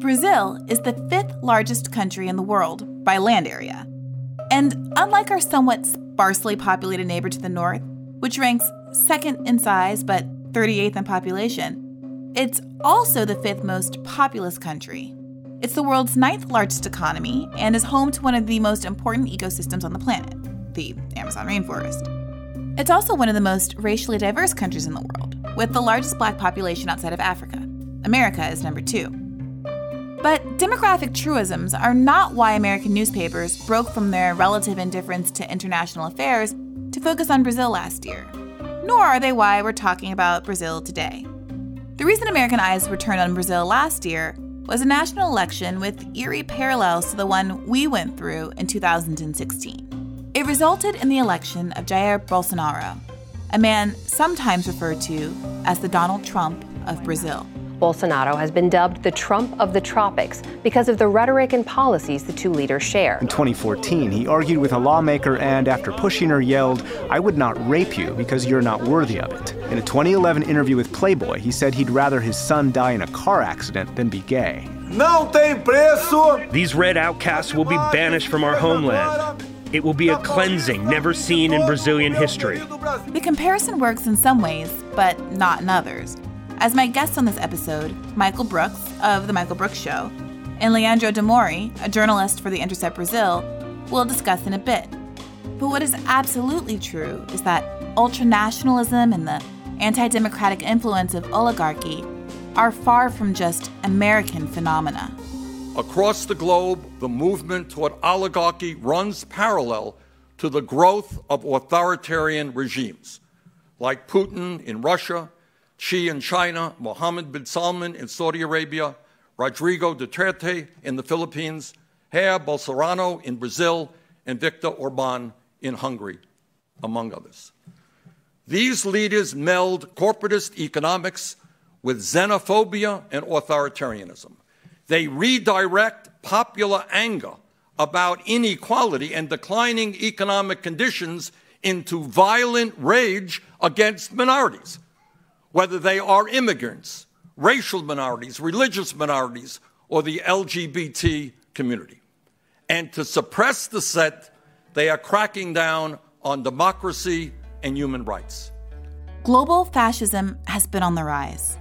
Brazil is the fifth largest country in the world by land area. And unlike our somewhat sparsely populated neighbor to the north, which ranks second in size but 38th in population, it's also the fifth most populous country. It's the world's ninth largest economy and is home to one of the most important ecosystems on the planet, the Amazon rainforest. It's also one of the most racially diverse countries in the world, with the largest black population outside of Africa. America is number two. But demographic truisms are not why American newspapers broke from their relative indifference to international affairs to focus on Brazil last year. Nor are they why we're talking about Brazil today. The reason American eyes were turned on Brazil last year was a national election with eerie parallels to the one we went through in 2016. It resulted in the election of Jair Bolsonaro, a man sometimes referred to as the Donald Trump of Brazil. Bolsonaro has been dubbed the Trump of the tropics because of the rhetoric and policies the two leaders share. In 2014, he argued with a lawmaker and, after pushing her, yelled, I would not rape you because you're not worthy of it. In a 2011 interview with Playboy, he said he'd rather his son die in a car accident than be gay. Não tem preço. These red outcasts will be banished from our homeland. It will be a cleansing never seen in Brazilian history. The comparison works in some ways, but not in others as my guests on this episode, Michael Brooks of The Michael Brooks Show, and Leandro Demori, a journalist for The Intercept Brazil, will discuss in a bit. But what is absolutely true is that ultranationalism and the anti democratic influence of oligarchy are far from just American phenomena. Across the globe, the movement toward oligarchy runs parallel to the growth of authoritarian regimes, like Putin in Russia Xi in China, Mohammed bin Salman in Saudi Arabia, Rodrigo Duterte in the Philippines, Jair Bolsonaro in Brazil, and Viktor Orban in Hungary, among others. These leaders meld corporatist economics with xenophobia and authoritarianism. They redirect popular anger about inequality and declining economic conditions into violent rage against minorities whether they are immigrants, racial minorities, religious minorities, or the LGBT community. And to suppress the set, they are cracking down on democracy and human rights. Global fascism has been on the rise,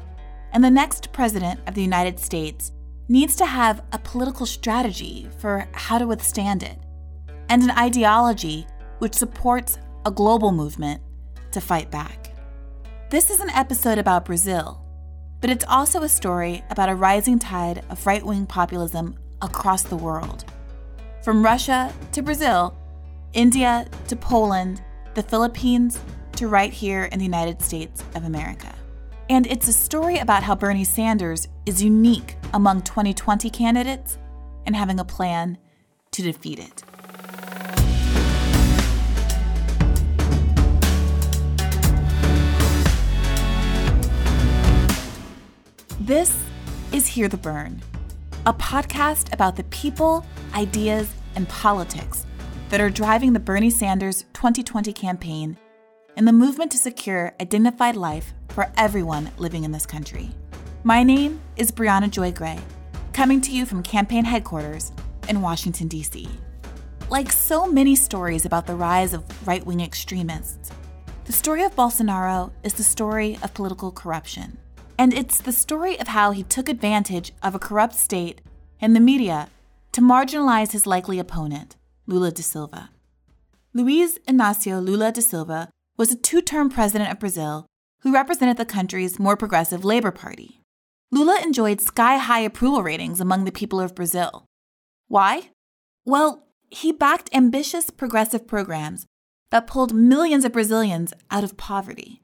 and the next president of the United States needs to have a political strategy for how to withstand it, and an ideology which supports a global movement to fight back. This is an episode about Brazil, but it's also a story about a rising tide of right wing populism across the world. From Russia to Brazil, India to Poland, the Philippines to right here in the United States of America. And it's a story about how Bernie Sanders is unique among 2020 candidates and having a plan to defeat it. This is Hear the Bern, a podcast about the people, ideas, and politics that are driving the Bernie Sanders 2020 campaign and the movement to secure a dignified life for everyone living in this country. My name is Briahna Joy Gray, coming to you from campaign headquarters in Washington, D.C. Like so many stories about the rise of right wing extremists, the story of Bolsonaro is the story of political corruption. And it's the story of how he took advantage of a corrupt state and the media to marginalize his likely opponent, Lula da Silva. Luiz Inácio Lula da Silva was a two term president of Brazil who represented the country's more progressive Labor Party. Lula enjoyed sky high approval ratings among the people of Brazil. Why? Well, he backed ambitious progressive programs that pulled millions of Brazilians out of poverty.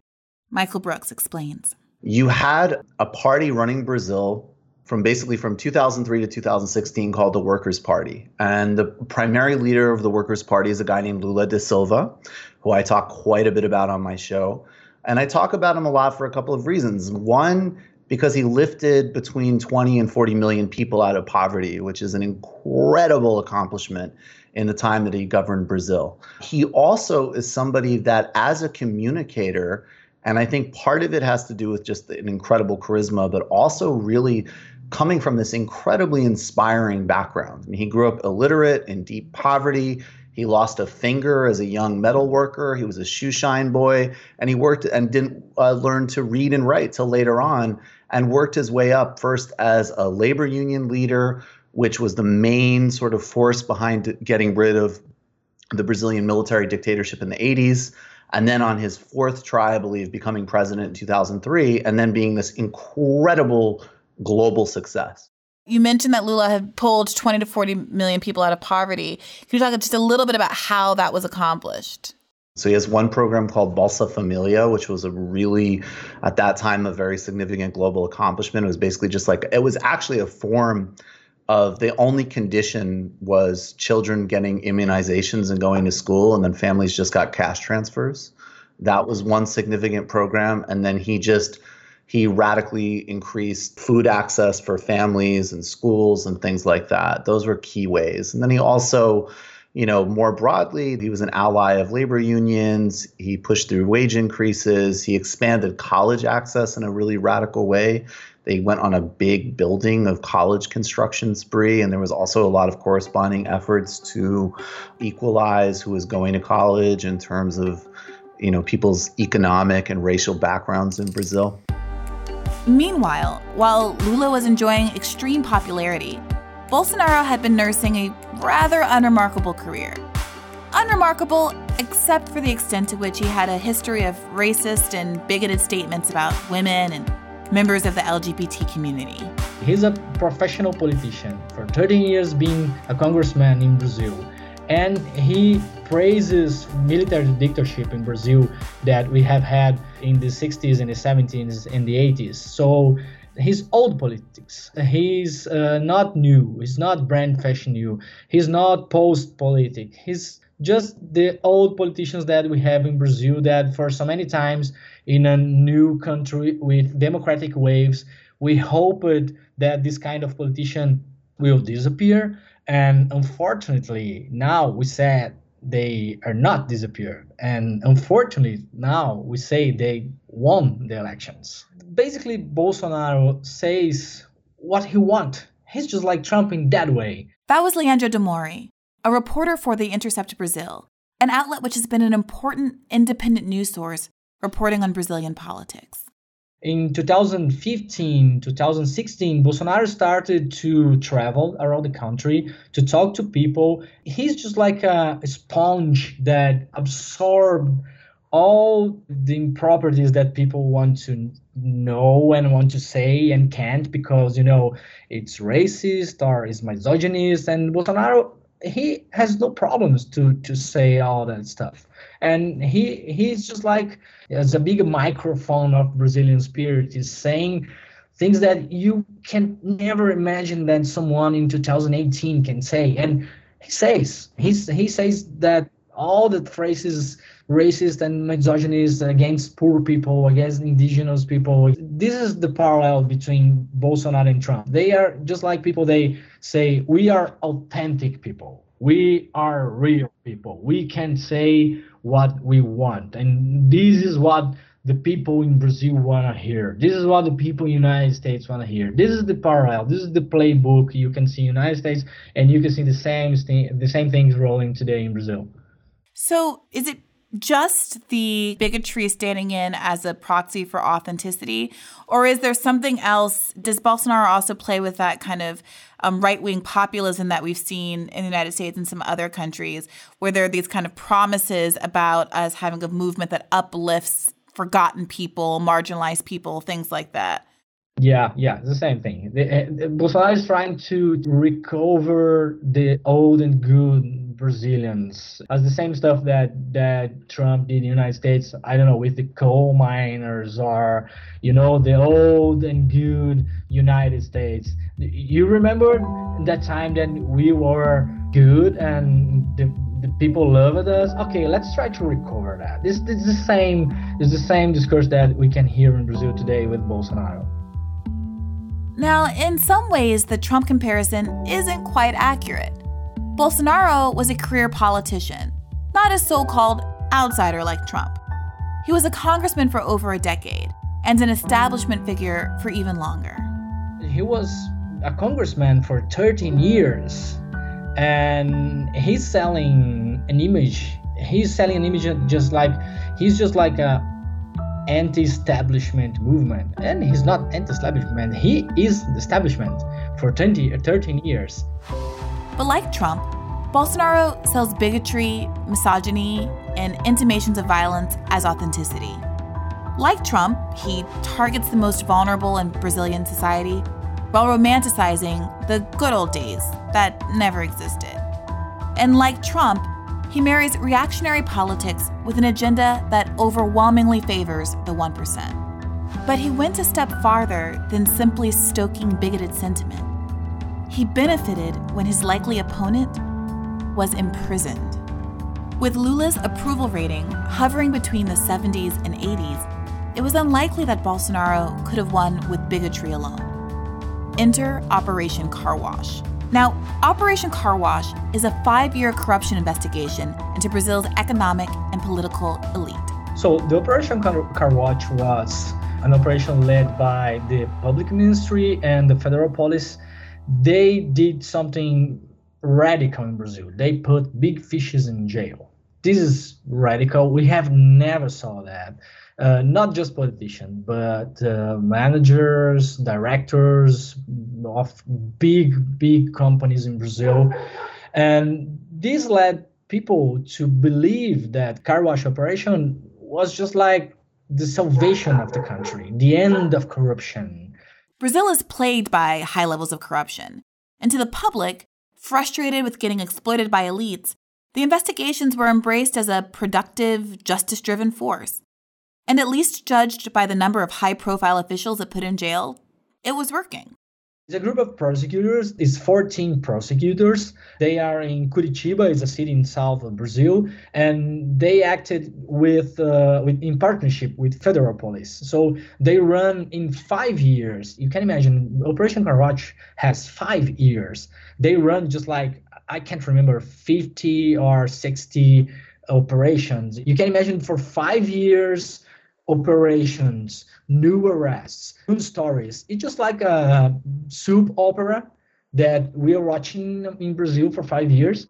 Michael Brooks explains you had a party running Brazil from basically from 2003 to 2016 called the Workers' Party. And the primary leader of the Workers' Party is a guy named Lula da Silva, who I talk quite a bit about on my show. And I talk about him a lot for a couple of reasons. One, because he lifted between 20 and 40 million people out of poverty, which is an incredible accomplishment in the time that he governed Brazil. He also is somebody that, as a communicator, and I think part of it has to do with just an incredible charisma, but also really coming from this incredibly inspiring background. I mean, he grew up illiterate in deep poverty. He lost a finger as a young metal worker. He was a shoe shine boy, and he worked and didn't uh, learn to read and write till later on, and worked his way up first as a labor union leader, which was the main sort of force behind getting rid of the Brazilian military dictatorship in the 80s. And then on his fourth try, I believe, becoming president in 2003, and then being this incredible global success. You mentioned that Lula had pulled 20 to 40 million people out of poverty. Can you talk just a little bit about how that was accomplished? So he has one program called Bolsa Familia, which was a really, at that time, a very significant global accomplishment. It was basically just like, it was actually a form of the only condition was children getting immunizations and going to school, and then families just got cash transfers. That was one significant program. And then he just, he radically increased food access for families and schools and things like that. Those were key ways. And then he also, you know, more broadly, he was an ally of labor unions. He pushed through wage increases. He expanded college access in a really radical way. They went on a big building of college construction spree, and there was also a lot of corresponding efforts to equalize who was going to college in terms of, you know, people's economic and racial backgrounds in Brazil. Meanwhile, while Lula was enjoying extreme popularity, Bolsonaro had been nursing a rather unremarkable career. Unremarkable, except for the extent to which he had a history of racist and bigoted statements about women and members of the LGBT community. He's a professional politician for 13 years being a congressman in Brazil and he praises military dictatorship in Brazil that we have had in the 60s and the 70s and the 80s. So he's old politics. He's uh, not new. He's not brand fashion new. He's not post politic. He's just the old politicians that we have in Brazil that for so many times in a new country with democratic waves, we hoped that this kind of politician will disappear and unfortunately, now we said they are not disappeared. And unfortunately, now we say they won the elections. Basically, Bolsonaro says what he wants. He's just like Trump in that way. That was Leandro Demori, a reporter for The Intercept Brazil, an outlet which has been an important independent news source reporting on Brazilian politics. In 2015 2016 bolsonaro started to travel around the country to talk to people. He's just like a, sponge that absorbs all the improperties that people want to know and want to say and can't because you know it's racist or it's misogynist. And bolsonaro he has no problems to to say all that stuff and he he's just like it's a big microphone of Brazilian spirit. is saying things that you can never imagine that someone in 2018 can say. And he says he's he says that all the phrases racist and misogynist against poor people, against indigenous people. This is the parallel between Bolsonaro and Trump. They are just like people, they say, we are authentic people. We are real people. We can say what we want. And this is what the people in Brazil want to hear. This is what the people in the United States want to hear. This is the parallel. This is the playbook you can see in the United States, and you can see the same thing, the same things rolling today in Brazil. So, is it just the bigotry standing in as a proxy for authenticity? Or is there something else? Does Bolsonaro also play with that kind of um, right wing populism that we've seen in the United States and some other countries, where there are these kind of promises about us having a movement that uplifts forgotten people, marginalized people, things like that? Yeah, yeah, it's the same thing. Uh, Bolsonaro is trying to recover the old and good Brazilians. As the same stuff that that Trump did in the United States. I don't know with the coal miners or you know the old and good United States. You remember that time that we were good and the, the people loved us. Okay, let's try to recover that. This, this is the same. It's the same discourse that we can hear in Brazil today with Bolsonaro. Now, in some ways, the Trump comparison isn't quite accurate. Bolsonaro was a career politician, not a so called outsider like Trump. He was a congressman for over a decade and an establishment figure for even longer. He was a congressman for 13 years and he's selling an image he's selling an image just like he's just like a anti-establishment movement and he's not anti-establishment he is the establishment for 20 13 years but like trump bolsonaro sells bigotry misogyny and intimations of violence as authenticity like trump he targets the most vulnerable in brazilian society while romanticizing the good old days that never existed and like trump he marries reactionary politics with an agenda that overwhelmingly favors the 1%. But he went a step farther than simply stoking bigoted sentiment. He benefited when his likely opponent was imprisoned. With Lula's approval rating hovering between the 70s and 80s, it was unlikely that Bolsonaro could have won with bigotry alone. Enter Operation Car Wash. Now, Operation Car Wash is a five year corruption investigation into Brazil's economic and political elite. So, the Operation Car Wash was an operation led by the public ministry and the federal police. They did something radical in Brazil. They put big fishes in jail. This is radical. We have never saw that uh, not just politicians, but uh, managers, directors of big, big companies in Brazil. And this led people to believe that car wash operation was just like the salvation of the country, the end of corruption. Brazil is plagued by high levels of corruption. And to the public, frustrated with getting exploited by elites, the investigations were embraced as a productive, justice driven force. And at least judged by the number of high profile officials it put in jail, it was working. The group of prosecutors is 14 prosecutors. They are in Curitiba, it's a city in south of Brazil, and they acted with, uh, with in partnership with federal police. So they run in five years. You can imagine Operation Car Wash has five years. They run just like I can't remember 50 or 60 operations. You can imagine for five years operations, new arrests, new stories. It's just like a soup opera that we are watching in Brazil for five years.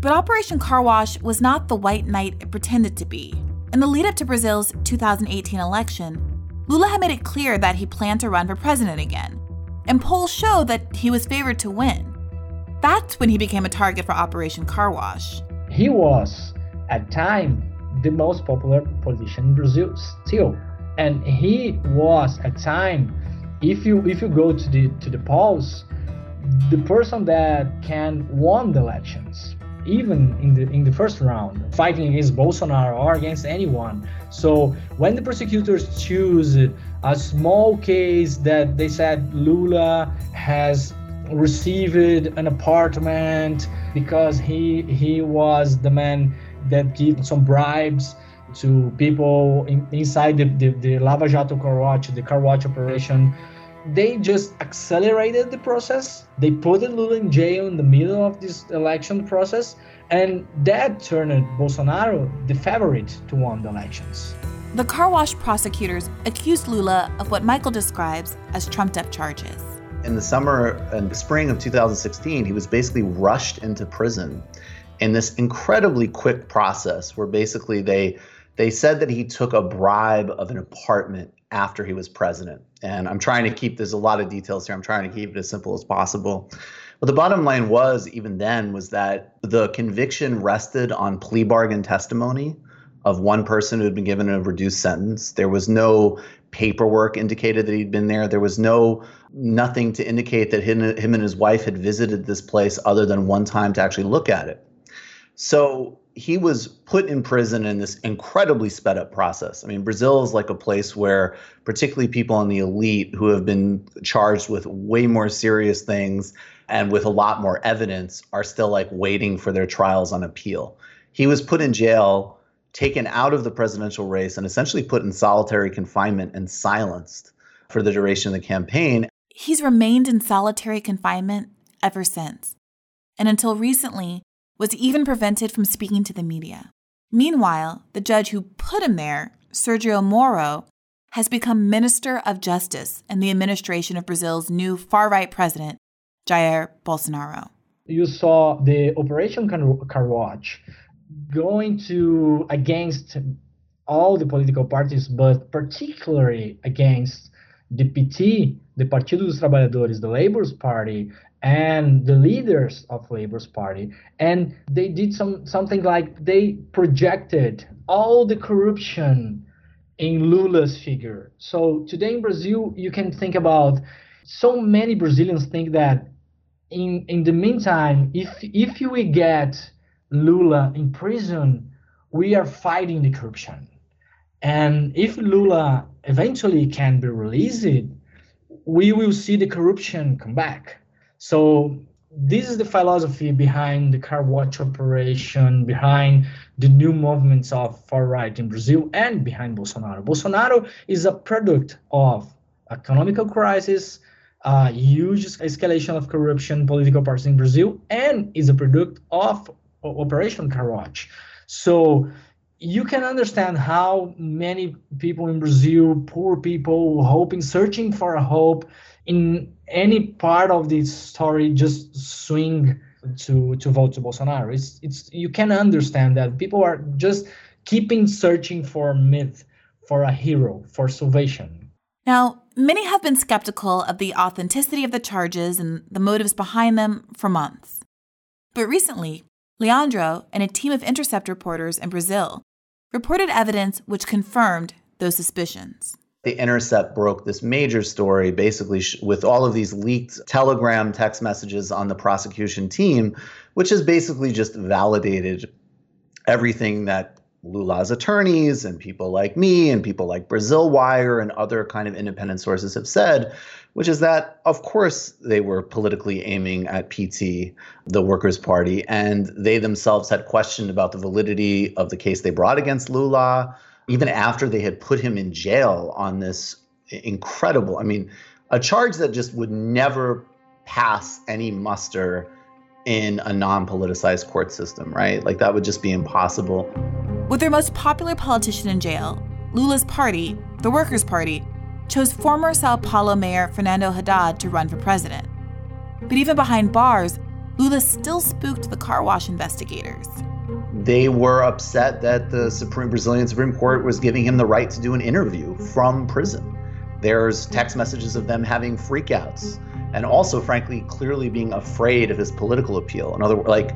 But Operation Car Wash was not the white knight it pretended to be. In the lead up to Brazil's 2018 election, Lula had made it clear that he planned to run for president again, and polls show that he was favored to win. That's when he became a target for Operation Car Wash. He was, at time, the most popular politician in Brazil still. And he was at time, if you if you go to the to the polls, the person that can won the elections, even in the in the first round, fighting against Bolsonaro or against anyone. So when the prosecutors choose a small case that they said Lula has received an apartment because he he was the man that give some bribes to people in, inside the, the, the Lava Jato car wash, the car wash operation. They just accelerated the process. They put Lula in jail in the middle of this election process, and that turned Bolsonaro the favorite to win the elections. The car wash prosecutors accused Lula of what Michael describes as trumped up charges. In the summer and spring of 2016, he was basically rushed into prison in this incredibly quick process where basically they they said that he took a bribe of an apartment after he was president. And I'm trying to keep there's a lot of details here. I'm trying to keep it as simple as possible. But the bottom line was even then was that the conviction rested on plea bargain testimony of one person who had been given a reduced sentence. There was no paperwork indicated that he'd been there. There was no nothing to indicate that him, him and his wife had visited this place other than one time to actually look at it. So he was put in prison in this incredibly sped up process. I mean, Brazil is like a place where, particularly people in the elite who have been charged with way more serious things and with a lot more evidence, are still like waiting for their trials on appeal. He was put in jail, taken out of the presidential race, and essentially put in solitary confinement and silenced for the duration of the campaign. He's remained in solitary confinement ever since. And until recently, was even prevented from speaking to the media. Meanwhile, the judge who put him there, Sergio Moro, has become Minister of Justice in the administration of Brazil's new far right president, Jair Bolsonaro. You saw the Operation Car Wash going to against all the political parties, but particularly against the PT, the Partido dos Trabalhadores, the Labor's Party, and the leaders of Labor's Party. And they did some something like they projected all the corruption in Lula's figure. So today in Brazil, you can think about so many Brazilians think that in in the meantime, if if we get Lula in prison, we are fighting the corruption. And if Lula eventually can be released, we will see the corruption come back. So this is the philosophy behind the car wash operation, behind the new movements of far right in Brazil, and behind Bolsonaro. Bolsonaro is a product of economical crisis, a huge escalation of corruption, political parties in Brazil, and is a product of Operation Car Wash. So you can understand how many people in Brazil, poor people, hoping, searching for a hope in any part of this story, just swing to to vote to Bolsonaro. It's it's you can understand that people are just keeping searching for a myth, for a hero, for salvation. Now, many have been skeptical of the authenticity of the charges and the motives behind them for months. But recently, Leandro and a team of Intercept reporters in Brazil reported evidence which confirmed those suspicions. The Intercept broke this major story basically sh- with all of these leaked Telegram text messages on the prosecution team, which has basically just validated everything that Lula's attorneys and people like me and people like Brazil Wire and other kind of independent sources have said, which is that, of course, they were politically aiming at PT, the Workers' Party, and they themselves had questioned about the validity of the case they brought against Lula, even after they had put him in jail on this incredible, I mean, a charge that just would never pass any muster in a non politicized court system, right? Like that would just be impossible. With their most popular politician in jail, Lula's party, the Workers' Party, chose former Sao Paulo Mayor Fernando Haddad to run for president. But even behind bars, Lula still spooked the car wash investigators. They were upset that the Supreme Brazilian Supreme Court was giving him the right to do an interview from prison. There's text messages of them having freakouts and also frankly clearly being afraid of his political appeal. In other words, like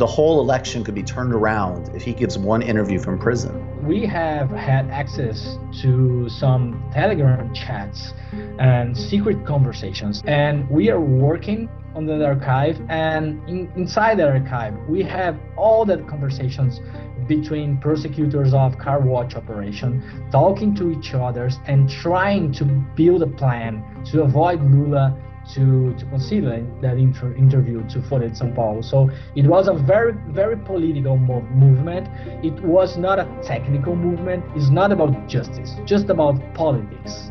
the whole election could be turned around if he gives one interview from prison. We have had access to some Telegram chats and secret conversations, and we are working on the archive. And in, inside the archive, we have all the conversations between prosecutors of car wash operation talking to each other and trying to build a plan to avoid Lula to, to consider that inter- interview to Folha de São Paulo. So it was a very, very political mo- movement. It was not a technical movement. It's not about justice, just about politics.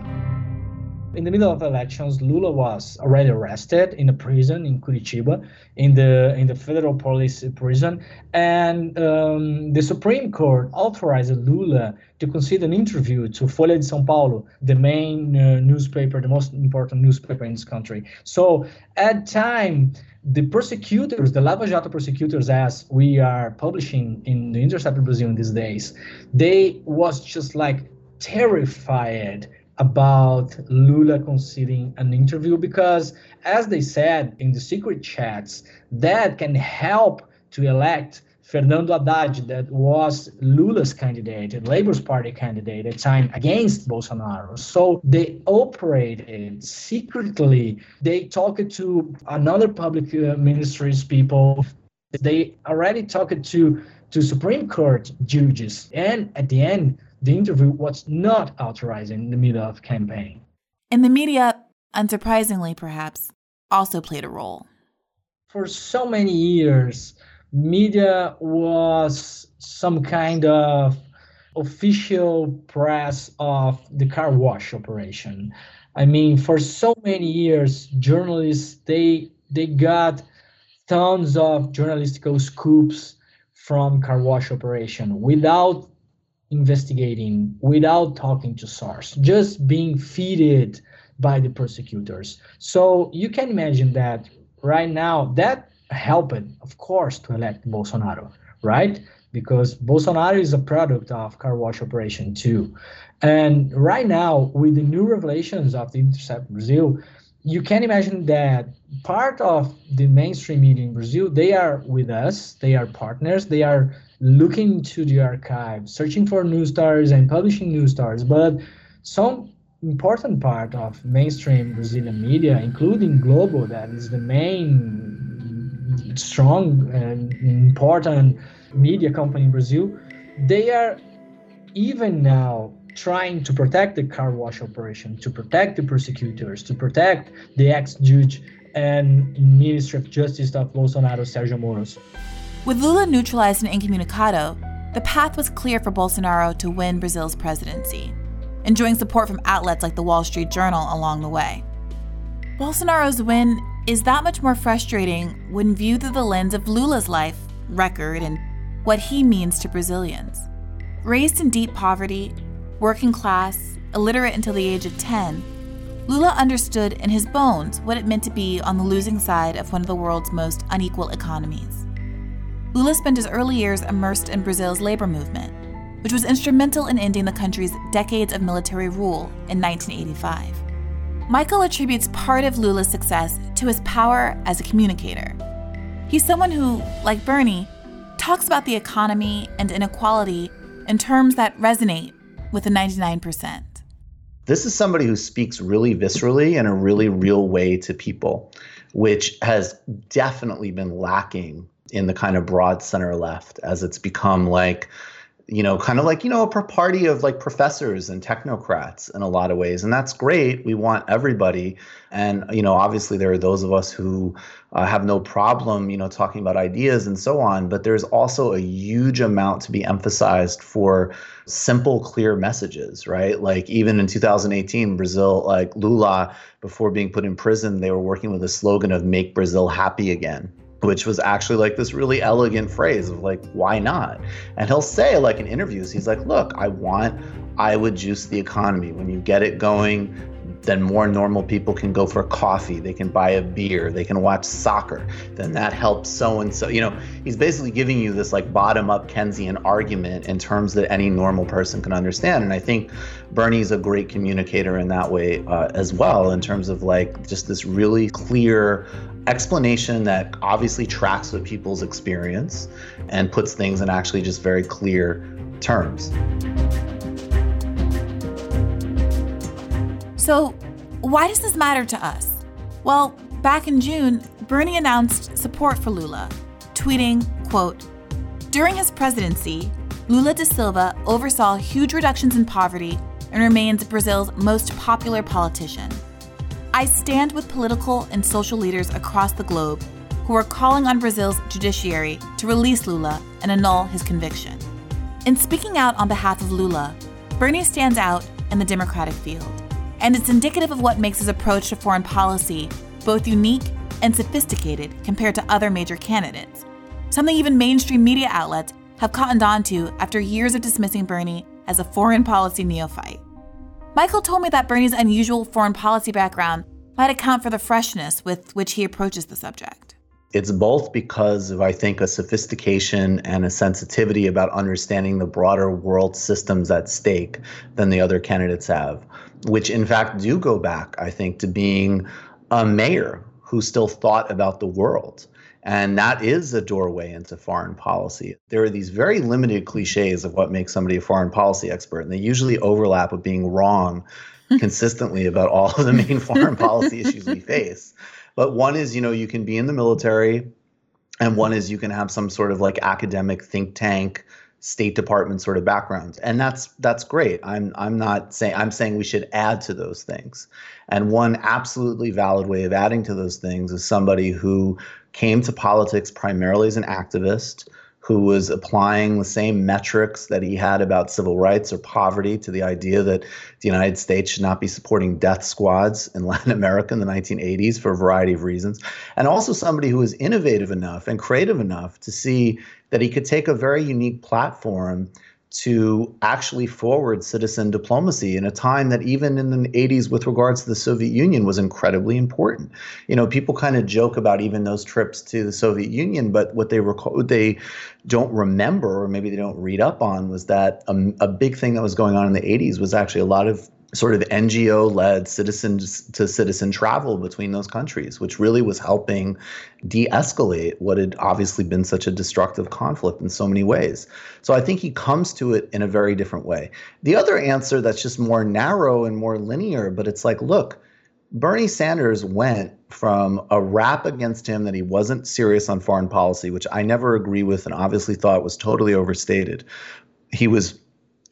In the middle of elections, Lula was already arrested in a prison in Curitiba, in the in the federal police prison, and um, the Supreme Court authorized Lula to consider an interview to Folha de São Paulo, the main uh, newspaper, the most important newspaper in this country. So at time, the prosecutors, the Lava Jato prosecutors, as we are publishing in the Intercept Brazil in these days, they was just like terrified about Lula conceding an interview because, as they said in the secret chats, that can help to elect Fernando Haddad, that was Lula's candidate, Labor's Party candidate at time against Bolsonaro. So they operated secretly. They talked to another public uh, ministries people. They already talked to to Supreme Court judges, and at the end, the interview was not authorized in the middle of campaign. And the media, unsurprisingly perhaps, also played a role. For so many years, media was some kind of official press of the car wash operation. I mean, for so many years, journalists they they got tons of journalistical scoops from car wash operation without investigating without talking to source, just being feeded by the persecutors. So you can imagine that right now that helped, of course, to elect Bolsonaro, right? Because Bolsonaro is a product of car wash operation too. And right now, with the new revelations of the Intercept Brazil, you can imagine that part of the mainstream media in Brazil, they are with us, they are partners, they are looking into the archive, searching for new stars and publishing new stars. But some important part of mainstream Brazilian media, including Globo, that is the main strong and important media company in Brazil, they are even now trying to protect the car wash operation, to protect the prosecutors, to protect the ex-judge and Minister of Justice of Bolsonaro, Sergio Moros. With Lula neutralized and incommunicado, the path was clear for Bolsonaro to win Brazil's presidency, enjoying support from outlets like the Wall Street Journal along the way. Bolsonaro's win is that much more frustrating when viewed through the lens of Lula's life, record, and what he means to Brazilians. Raised in deep poverty, working class, illiterate until the age of 10, Lula understood in his bones what it meant to be on the losing side of one of the world's most unequal economies. Lula spent his early years immersed in Brazil's labor movement, which was instrumental in ending the country's decades of military rule in 1985. Michael attributes part of Lula's success to his power as a communicator. He's someone who, like Bernie, talks about the economy and inequality in terms that resonate with the 99%. This is somebody who speaks really viscerally in a really real way to people, which has definitely been lacking in the kind of broad center left as it's become like you know, kind of like, you know, a party of like professors and technocrats in a lot of ways. And that's great. We want everybody. And, you know, obviously there are those of us who uh, have no problem, you know, talking about ideas and so on. But there's also a huge amount to be emphasized for simple, clear messages, right? Like even in 2018, Brazil, like Lula, before being put in prison, they were working with a slogan of make Brazil happy again which was actually like this really elegant phrase of like why not? And he'll say like in interviews he's like look i want i would juice the economy. When you get it going then more normal people can go for coffee. They can buy a beer. They can watch soccer. Then that helps so and so. You know he's basically giving you this like bottom up keynesian argument in terms that any normal person can understand. And i think bernie's a great communicator in that way uh, as well in terms of like just this really clear explanation that obviously tracks with people's experience and puts things in actually just very clear terms. So, why does this matter to us? Well, back in June, Bernie announced support for Lula, tweeting, quote, During his presidency, Lula da Silva oversaw huge reductions in poverty and remains Brazil's most popular politician. I stand with political and social leaders across the globe who are calling on Brazil's judiciary to release Lula and annul his conviction. In speaking out on behalf of Lula, Bernie stands out in the Democratic field, and it's indicative of what makes his approach to foreign policy both unique and sophisticated compared to other major candidates, something even mainstream media outlets have cottoned on to after years of dismissing Bernie as a foreign policy neophyte. Michael told me that Bernie's unusual foreign policy background might account for the freshness with which he approaches the subject. It's both because of, I think, a sophistication and a sensitivity about understanding the broader world systems at stake than the other candidates have, which in fact do go back, I think, to being a mayor who still thought about the world and that is a doorway into foreign policy. There are these very limited cliches of what makes somebody a foreign policy expert, and they usually overlap with being wrong consistently about all of the main foreign policy issues we face. But one is, you know, you can be in the military, and one is you can have some sort of like academic think tank State Department sort of backgrounds, and that's that's great. I'm I'm not saying I'm saying we should add to those things, and one absolutely valid way of adding to those things is somebody who came to politics primarily as an activist who was applying the same metrics that he had about civil rights or poverty to the idea that the United States should not be supporting death squads in Latin America in the 1980s for a variety of reasons. And also somebody who was innovative enough and creative enough to see that he could take a very unique platform to actually forward citizen diplomacy in a time that even in the 80s with regards to the Soviet Union was incredibly important. You know, people kind of joke about even those trips to the Soviet Union, but what they recall what they don't remember or maybe they don't read up on was that a, a big thing that was going on in the 80s was actually a lot of sort of NGO led citizen to citizen travel between those countries, which really was helping de escalate what had obviously been such a destructive conflict in so many ways. So I think he comes to it in a very different way. The other answer that's just more narrow and more linear, but it's like, look, Bernie Sanders went from a rap against him that he wasn't serious on foreign policy, which I never agree with and obviously thought was totally overstated. He was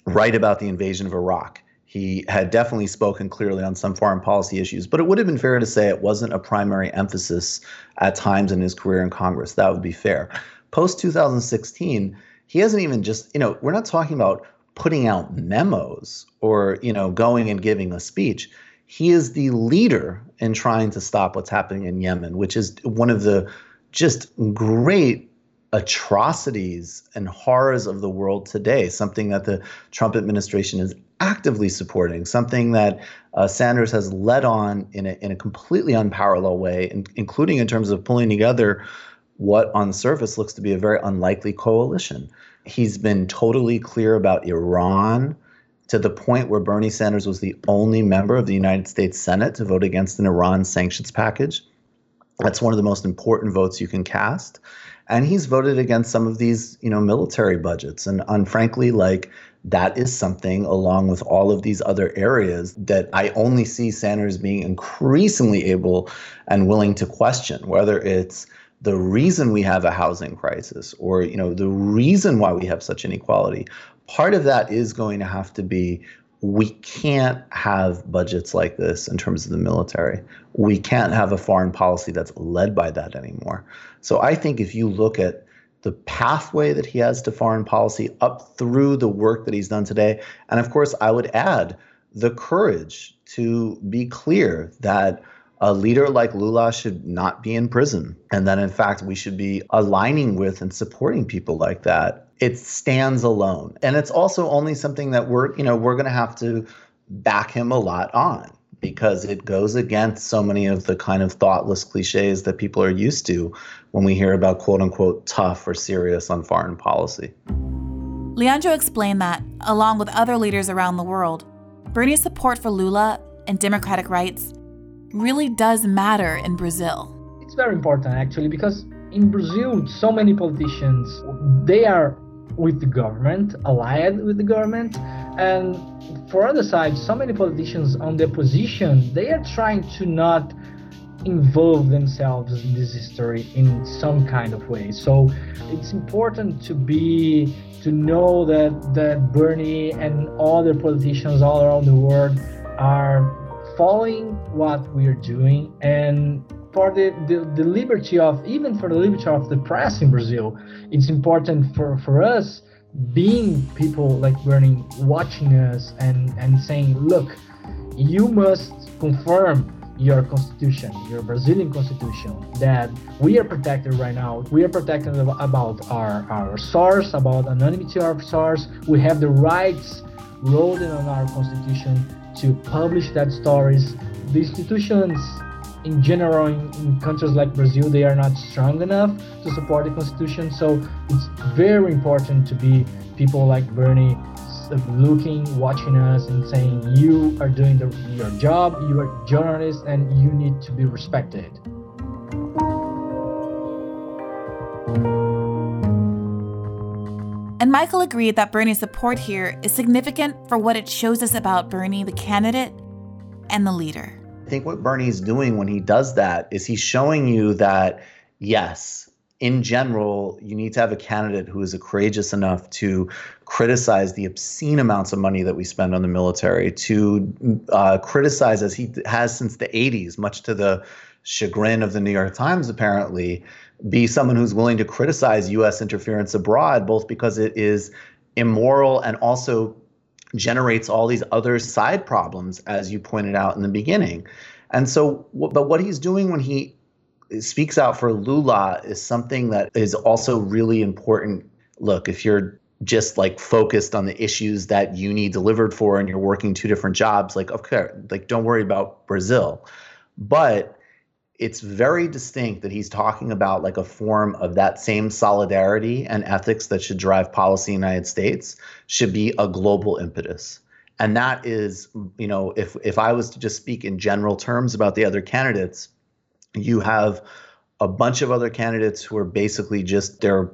right about the invasion of Iraq he had definitely spoken clearly on some foreign policy issues, but it would have been fair to say it wasn't a primary emphasis at times in his career in Congress. That would be fair. Post 2016, he hasn't even just, you know, we're not talking about putting out memos or, you know, going and giving a speech. He is the leader in trying to stop what's happening in Yemen, which is one of the just great atrocities and horrors of the world today, something that the Trump administration is actively supporting, something that uh, Sanders has led on in a, in a completely unparalleled way, in, including in terms of pulling together what on the surface looks to be a very unlikely coalition. He's been totally clear about Iran to the point where Bernie Sanders was the only member of the United States Senate to vote against an Iran sanctions package. That's one of the most important votes you can cast. And he's voted against some of these, you know, military budgets. And, and frankly, like that is something, along with all of these other areas, that I only see Sanders being increasingly able and willing to question, whether it's the reason we have a housing crisis or you know the reason why we have such inequality part of that is going to have to be we can't have budgets like this in terms of the military. We can't have a foreign policy that's led by that anymore. So I think if you look at the pathway that he has to foreign policy up through the work that he's done today. And of course, I would add the courage to be clear that a leader like Lula should not be in prison. And that in fact, we should be aligning with and supporting people like that. It stands alone. And it's also only something that we're, you know, we're going to have to back him a lot on because it goes against so many of the kind of thoughtless cliches that people are used to when we hear about quote unquote tough or serious on foreign policy. Leandro explained that, along with other leaders around the world, Bernie's support for Lula and democratic rights really does matter in Brazil. It's very important actually because in Brazil so many politicians they are with the government, allied with the government, and for other side, so many politicians on the opposition, they are trying to not involve themselves in this history in some kind of way. So it's important to be to know that that Bernie and other politicians all around the world are following what we are doing and for the, the, the liberty of even for the liberty of the press in Brazil, it's important for, for us being people like Bernie watching us and, and saying, look, you must confirm your constitution, your Brazilian constitution, that we are protected right now. We are protected about our, our source, about anonymity of source. We have the rights wrote on our constitution to publish that stories. The institutions in general in, in, countries like Brazil they are not strong enough to support the constitution so it's very important to be people like Bernie looking watching us and saying you are doing the, your job you are journalists and you need to be respected and Michael agreed that Bernie's support here is significant for what it shows us about Bernie, the candidate, and the leader. I think what Bernie's doing when he does that is he's showing you that, yes, in general, you need to have a candidate who is courageous enough to criticize the obscene amounts of money that we spend on the military, to uh, criticize, as he has since the 80s, much to the chagrin of the New York Times, apparently, be someone who's willing to criticize U.S. interference abroad, both because it is immoral and also generates all these other side problems, as you pointed out in the beginning. And so, but what he's doing when he speaks out for Lula is something that is also really important. Look, if you're just like focused on the issues that you need delivered for and you're working two different jobs like okay like don't worry about brazil but it's very distinct that he's talking about like a form of that same solidarity and ethics that should drive policy in the united states should be a global impetus. And that is you know if if i was to just speak in general terms about the other candidates you have a bunch of other candidates who are basically just they're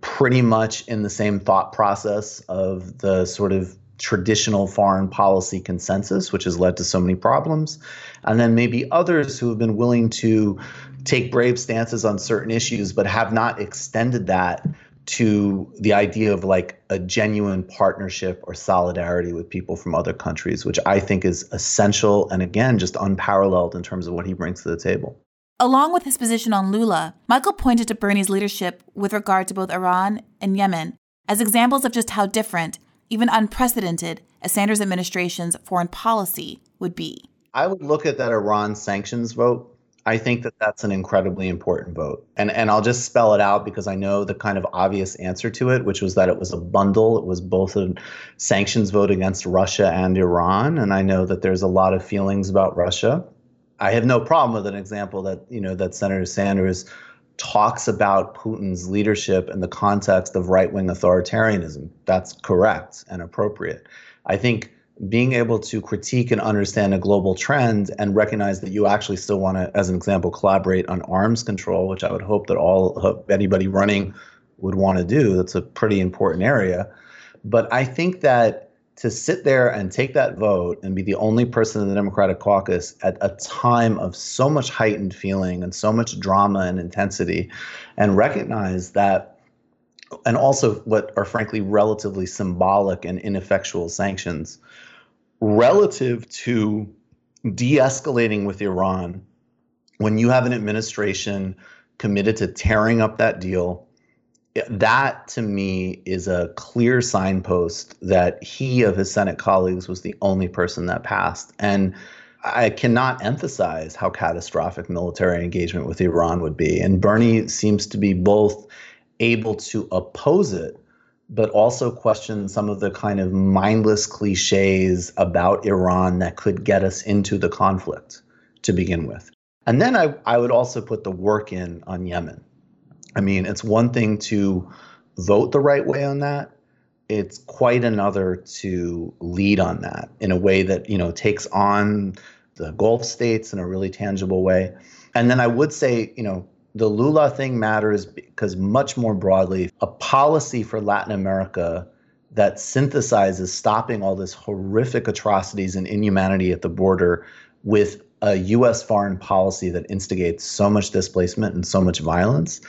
pretty much in the same thought process of the sort of traditional foreign policy consensus, which has led to so many problems. And then maybe others who have been willing to take brave stances on certain issues, but have not extended that to the idea of like a genuine partnership or solidarity with people from other countries, which I think is essential and again, just unparalleled in terms of what he brings to the table. Along with his position on Lula, Michael pointed to Bernie's leadership with regard to both Iran and Yemen as examples of just how different, even unprecedented, as Sanders administration's foreign policy would be. I would look at that Iran sanctions vote. I think that that's an incredibly important vote. And and I'll just spell it out because I know the kind of obvious answer to it, which was that it was a bundle. It was both a sanctions vote against Russia and Iran, and I know that there's a lot of feelings about Russia. I have no problem with an example that you know that Senator Sanders talks about Putin's leadership in the context of right-wing authoritarianism. That's correct and appropriate. I think being able to critique and understand a global trend and recognize that you actually still want to, as an example, collaborate on arms control, which I would hope that all anybody running would want to do. That's a pretty important area. But I think that to sit there and take that vote and be the only person in the Democratic caucus at a time of so much heightened feeling and so much drama and intensity, and recognize that, and also what are frankly relatively symbolic and ineffectual sanctions, relative to de escalating with Iran, when you have an administration committed to tearing up that deal that to me is a clear signpost that he of his Senate colleagues was the only person that passed. And I cannot emphasize how catastrophic military engagement with Iran would be. And Bernie seems to be both able to oppose it, but also question some of the kind of mindless cliches about Iran that could get us into the conflict to begin with. And then I, I would also put the work in on Yemen. I mean, it's one thing to vote the right way on that. It's quite another to lead on that in a way that, you know, takes on the Gulf states in a really tangible way. And then I would say, you know, the Lula thing matters because much more broadly, a policy for Latin America that synthesizes stopping all this horrific atrocities and inhumanity at the border with a US foreign policy that instigates so much displacement and so much violence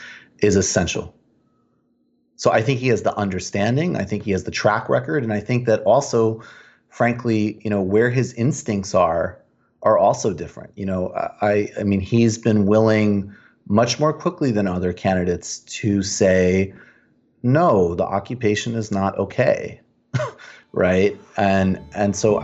is essential. So I think he has the understanding, I think he has the track record, and I think that also, frankly, you know, where his instincts are are also different. You know, I I mean he's been willing much more quickly than other candidates to say, no, the occupation is not okay. right? And and so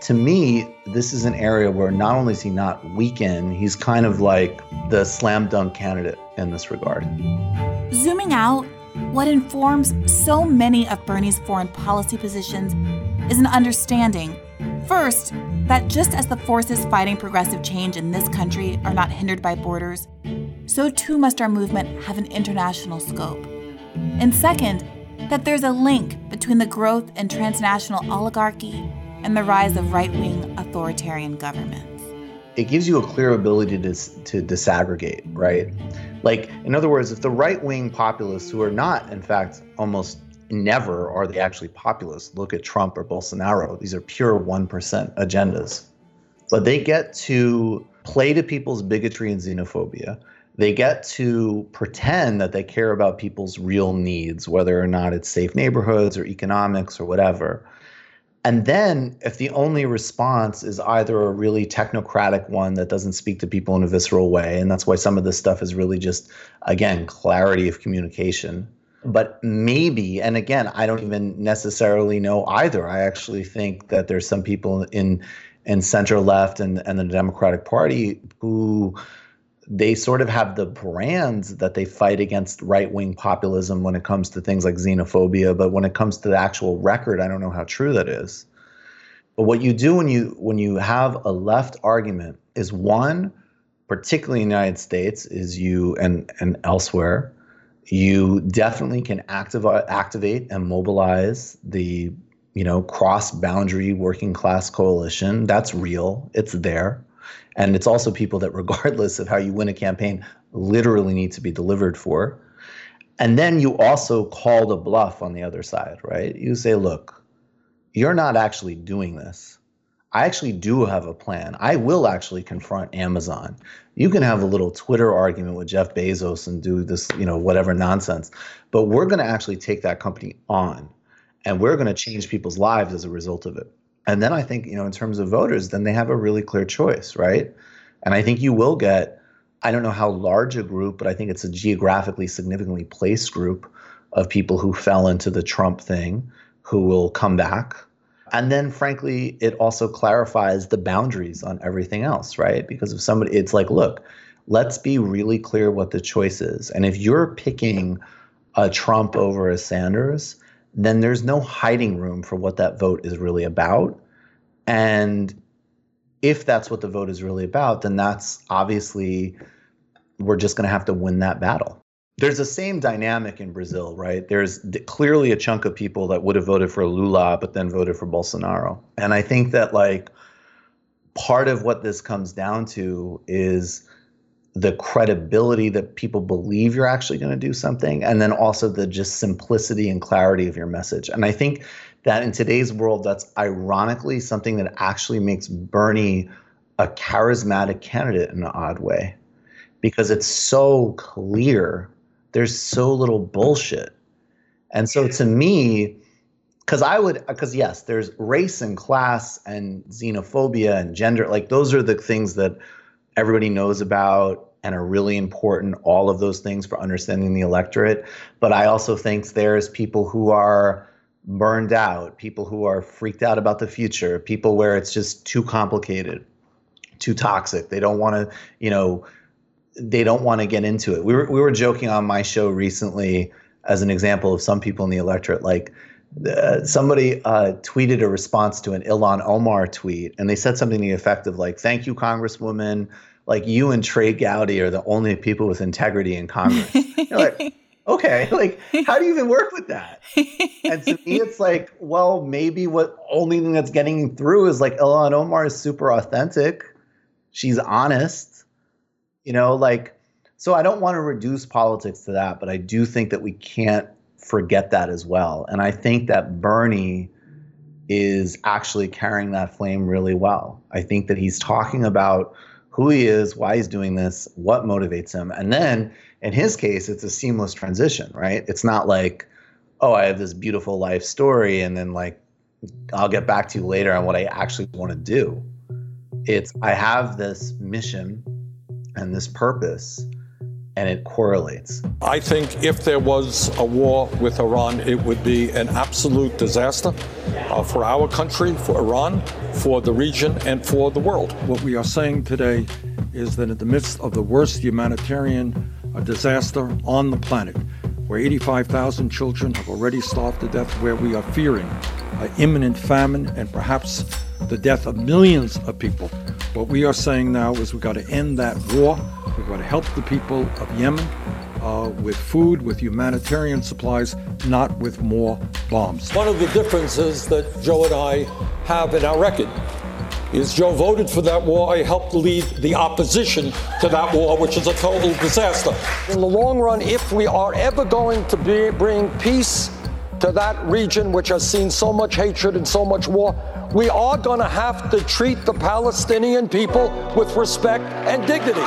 to me, this is an area where not only is he not weakened, he's kind of like the slam dunk candidate in this regard. Zooming out, what informs so many of Bernie's foreign policy positions is an understanding, first, that just as the forces fighting progressive change in this country are not hindered by borders, so too must our movement have an international scope. And second, that there's a link between the growth and transnational oligarchy and the rise of right wing authoritarian governments. It gives you a clear ability to, to disaggregate, right? Like, in other words, if the right wing populists, who are not, in fact, almost never are they actually populists, look at Trump or Bolsonaro, these are pure 1% agendas. But they get to play to people's bigotry and xenophobia. They get to pretend that they care about people's real needs, whether or not it's safe neighborhoods or economics or whatever. And then, if the only response is either a really technocratic one that doesn't speak to people in a visceral way, and that's why some of this stuff is really just, again, clarity of communication. But maybe, and again, I don't even necessarily know either. I actually think that there's some people in in center left and, and the Democratic Party who they sort of have the brands that they fight against right wing populism when it comes to things like xenophobia, but when it comes to the actual record, I don't know how true that is. But what you do when you when you have a left argument is one, particularly in the United States, is you and and elsewhere, you definitely can activate activate and mobilize the you know cross boundary working class coalition. That's real. It's there. And it's also people that, regardless of how you win a campaign, literally need to be delivered for. And then you also call the bluff on the other side, right? You say, look, you're not actually doing this. I actually do have a plan. I will actually confront Amazon. You can have a little Twitter argument with Jeff Bezos and do this, you know, whatever nonsense. But we're going to actually take that company on and we're going to change people's lives as a result of it. And then I think, you know, in terms of voters, then they have a really clear choice, right? And I think you will get, I don't know how large a group, but I think it's a geographically significantly placed group of people who fell into the Trump thing who will come back. And then, frankly, it also clarifies the boundaries on everything else, right? Because if somebody, it's like, look, let's be really clear what the choice is. And if you're picking a Trump over a Sanders, then there's no hiding room for what that vote is really about. And if that's what the vote is really about, then that's obviously we're just going to have to win that battle. There's the same dynamic in Brazil, right? There's clearly a chunk of people that would have voted for Lula but then voted for Bolsonaro. And I think that like part of what this comes down to is the credibility that people believe you're actually going to do something and then also the just simplicity and clarity of your message. And i think that in today's world that's ironically something that actually makes bernie a charismatic candidate in an odd way. Because it's so clear there's so little bullshit. And so to me because i would because yes there's race and class and xenophobia and gender like those are the things that everybody knows about and are really important, all of those things for understanding the electorate. But I also think there's people who are burned out, people who are freaked out about the future, people where it's just too complicated, too toxic. They don't want to, you know, they don't want to get into it. We were we were joking on my show recently as an example of some people in the electorate like uh, somebody uh, tweeted a response to an Ilhan Omar tweet, and they said something to the effect of like, "Thank you, Congresswoman. Like you and Trey Gowdy are the only people with integrity in Congress." You're like, okay, like how do you even work with that? And to me, it's like, well, maybe what only thing that's getting through is like Ilhan Omar is super authentic. She's honest, you know, like. So I don't want to reduce politics to that, but I do think that we can't forget that as well. And I think that Bernie is actually carrying that flame really well. I think that he's talking about who he is, why he's doing this, what motivates him. And then in his case, it's a seamless transition, right? It's not like, oh, I have this beautiful life story and then like I'll get back to you later on what I actually want to do. It's I have this mission and this purpose and it correlates. I think if there was a war with Iran, it would be an absolute disaster uh, for our country, for Iran, for the region, and for the world. What we are saying today is that in the midst of the worst humanitarian uh, disaster on the planet, where 85,000 children have already starved to death, where we are fearing uh, imminent famine and perhaps the death of millions of people, what we are saying now is we've got to end that war. We've to help the people of Yemen uh, with food, with humanitarian supplies, not with more bombs. One of the differences that Joe and I have in our record is Joe voted for that war. I helped lead the opposition to that war, which is a total disaster. In the long run, if we are ever going to be, bring peace to that region, which has seen so much hatred and so much war, we are going to have to treat the Palestinian people with respect and dignity.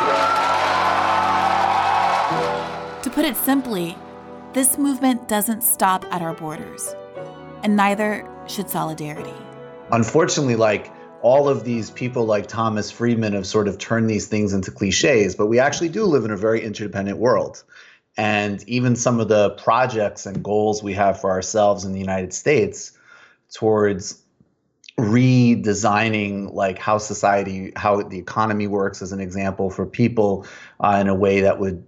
Put it simply, this movement doesn't stop at our borders, and neither should solidarity. Unfortunately, like all of these people like Thomas Friedman have sort of turned these things into cliches, but we actually do live in a very interdependent world. And even some of the projects and goals we have for ourselves in the United States towards redesigning like how society how the economy works as an example for people uh, in a way that would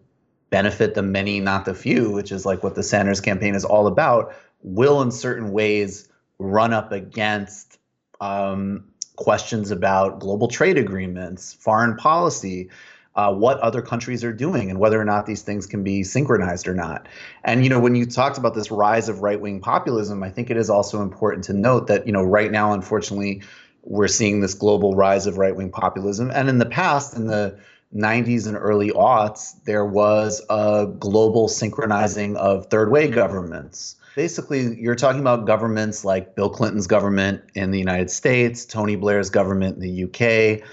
benefit the many not the few which is like what the sanders campaign is all about will in certain ways run up against um, questions about global trade agreements foreign policy uh, what other countries are doing and whether or not these things can be synchronized or not. And you know, when you talked about this rise of right-wing populism, I think it is also important to note that you know, right now, unfortunately, we're seeing this global rise of right-wing populism. And in the past, in the 90s and early aughts, there was a global synchronizing of third way governments. Basically, you're talking about governments like Bill Clinton's government in the United States, Tony Blair's government in the UK,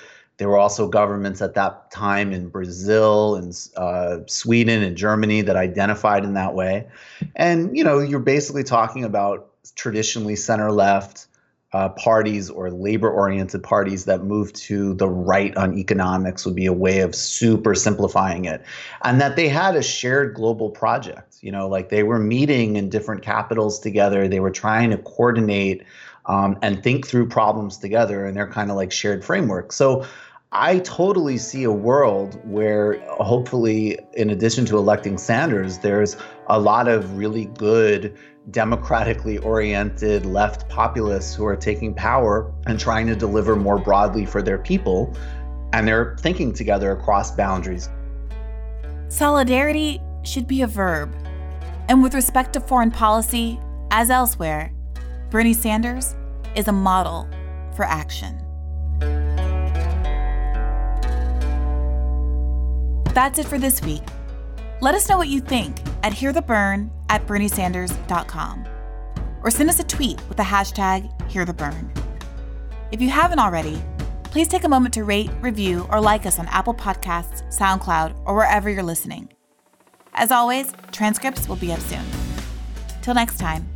there were also governments at that time in Brazil and uh, Sweden and Germany that identified in that way. And, you know, you're basically talking about traditionally center left uh, parties or labor oriented parties that move to the right on economics would be a way of super simplifying it. And that they had a shared global project, you know, like they were meeting in different capitals together, they were trying to coordinate. Um, and think through problems together, and they're kind of like shared framework. So I totally see a world where hopefully, in addition to electing Sanders, there's a lot of really good, democratically oriented left populists who are taking power and trying to deliver more broadly for their people. And they're thinking together across boundaries. Solidarity should be a verb. And with respect to foreign policy, as elsewhere, Bernie Sanders is a model for action. That's it for this week. Let us know what you think at hearthebern at berniesanders.com or send us a tweet with the hashtag hearthebern. If you haven't already, please take a moment to rate, review, or like us on Apple Podcasts, SoundCloud, or wherever you're listening. As always, transcripts will be up soon. Till next time.